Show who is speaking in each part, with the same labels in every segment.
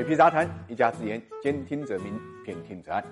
Speaker 1: 水皮杂谈，一家之言，兼听则明，偏听则暗。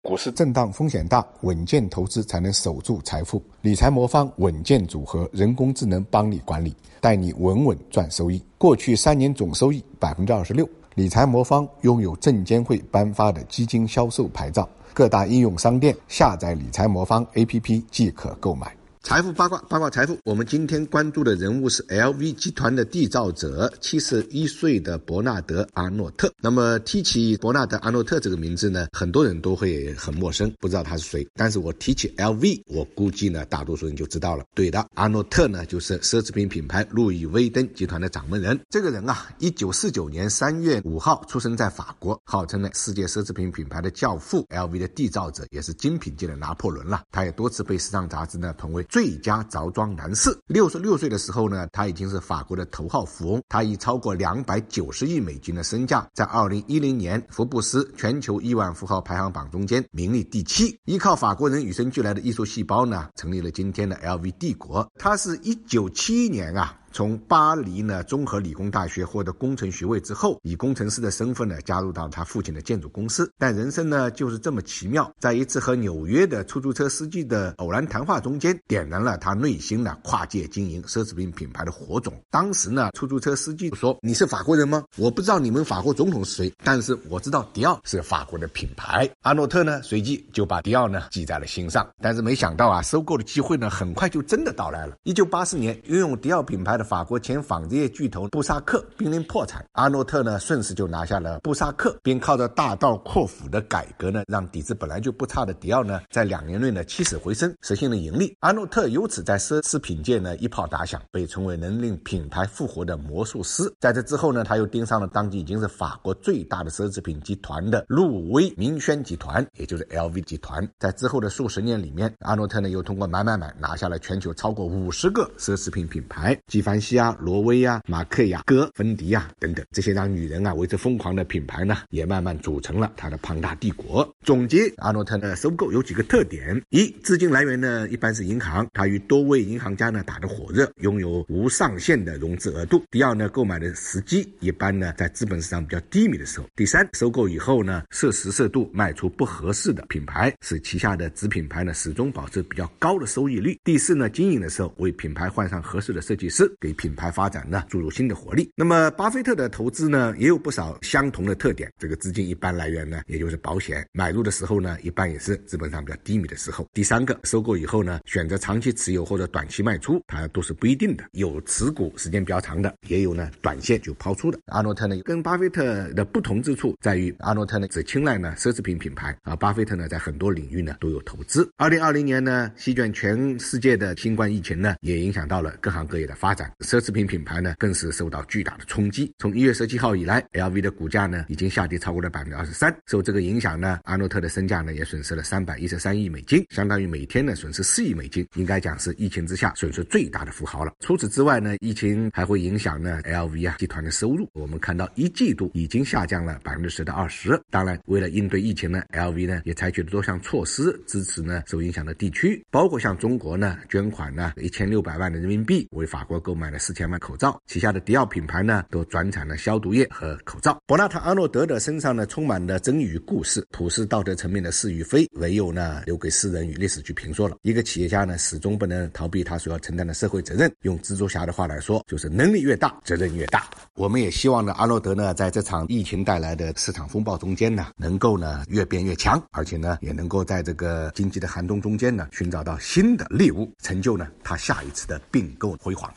Speaker 2: 股市震荡风险大，稳健投资才能守住财富。理财魔方稳健组合，人工智能帮你管理，带你稳稳赚收益。过去三年总收益百分之二十六。理财魔方拥有证监会颁发的基金销售牌照，各大应用商店下载理财魔方 APP 即可购买。财富八卦，八卦财富。我们今天关注的人物是 LV 集团的缔造者，七十一岁的伯纳德·阿诺特。那么提起伯纳德·阿诺特这个名字呢，很多人都会很陌生，不知道他是谁。但是我提起 LV，我估计呢，大多数人就知道了。对的，阿诺特呢，就是奢侈品品牌路易威登集团的掌门人。这个人啊，一九四九年三月五号出生在法国，号称呢世界奢侈品品牌的教父，LV 的缔造者，也是精品界的拿破仑了。他也多次被时尚杂志呢评为。最佳着装男士。六十六岁的时候呢，他已经是法国的头号富翁。他以超过两百九十亿美金的身价，在二零一零年福布斯全球亿万富豪排行榜中间名列第七。依靠法国人与生俱来的艺术细胞呢，成立了今天的 LV 帝国。他是一九七一年啊。从巴黎呢综合理工大学获得工程学位之后，以工程师的身份呢加入到他父亲的建筑公司。但人生呢就是这么奇妙，在一次和纽约的出租车司机的偶然谈话中间，点燃了他内心的跨界经营奢侈品品牌的火种。当时呢，出租车司机说：“你是法国人吗？我不知道你们法国总统是谁，但是我知道迪奥是法国的品牌。”阿诺特呢随即就把迪奥呢记在了心上。但是没想到啊，收购的机会呢很快就真的到来了。一九八四年，拥有迪奥品牌。法国前纺织业巨头布萨克濒临破产，阿诺特呢顺势就拿下了布萨克，并靠着大刀阔斧的改革呢，让底子本来就不差的迪奥呢，在两年内呢起死回生，实现了盈利。阿诺特由此在奢侈品界呢一炮打响，被称为能令品牌复活的魔术师。在这之后呢，他又盯上了当今已经是法国最大的奢侈品集团的路威明轩集团，也就是 LV 集团。在之后的数十年里面，阿诺特呢又通过买买买拿下了全球超过五十个奢侈品品牌，纪梵希啊，罗威啊，马克雅戈、芬迪啊等等，这些让女人啊为之疯狂的品牌呢，也慢慢组成了它的庞大帝国。总结阿诺特的收购有几个特点：一、资金来源呢一般是银行，它与多位银行家呢打得火热，拥有无上限的融资额度；第二呢，购买的时机一般呢在资本市场比较低迷的时候；第三，收购以后呢适时适度卖出不合适的品牌，使旗下的子品牌呢始终保持比较高的收益率；第四呢，经营的时候为品牌换上合适的设计师，给品牌发展呢注入新的活力。那么巴菲特的投资呢也有不少相同的特点，这个资金一般来源呢也就是保险，买入的时候呢一般也是资本上比较低迷的时候。第三个，收购以后呢选择长期持有或者短期卖出，它都是不一定的，有持股时间比较长的，也有呢短线就抛出的。阿诺特呢跟巴菲特的不同之处在于，阿诺特呢只青睐呢奢侈品品牌，而巴菲特呢在很多领域呢都有投资。二零二零年呢席卷全世界的新冠疫情呢也影响到了各行各业的发展，奢侈品品牌呢更是受到巨大的冲击。从一月十七号以来，LV 的股价呢已经下跌超过了百分之二十三。受这个影响呢，阿诺特的身价呢也损失了三百一十三亿美金，相当于每天呢损失四亿美金，应该讲是疫情之下损失最大的富豪了。除此之外呢，疫情还会影响呢 LV 啊集团的收入。我们看到一季度已经下降了百分之十到二十。当然，为了应对疫情呢，LV 呢也采取了多项措施支持呢受影响的地区，包括向中国呢捐款呢一千六百万的人民币，为法国购买买了四千万口罩。旗下的迪奥品牌呢都转产了消毒液和口罩。伯纳特·阿诺德的身上呢充满了真与故事，普世道德层面的是与非，唯有呢留给世人与历史去评说了。一个企业家呢始终不能逃避他所要承担的社会责任。用蜘蛛侠的话来说，就是能力越大，责任越大。我们也希望呢阿诺德呢在这场疫情带来的市场风暴中间呢，能够呢越变越强，而且呢也能够在这个经济的寒冬中间呢寻找到新的猎物，成就呢他下一次的并购辉煌。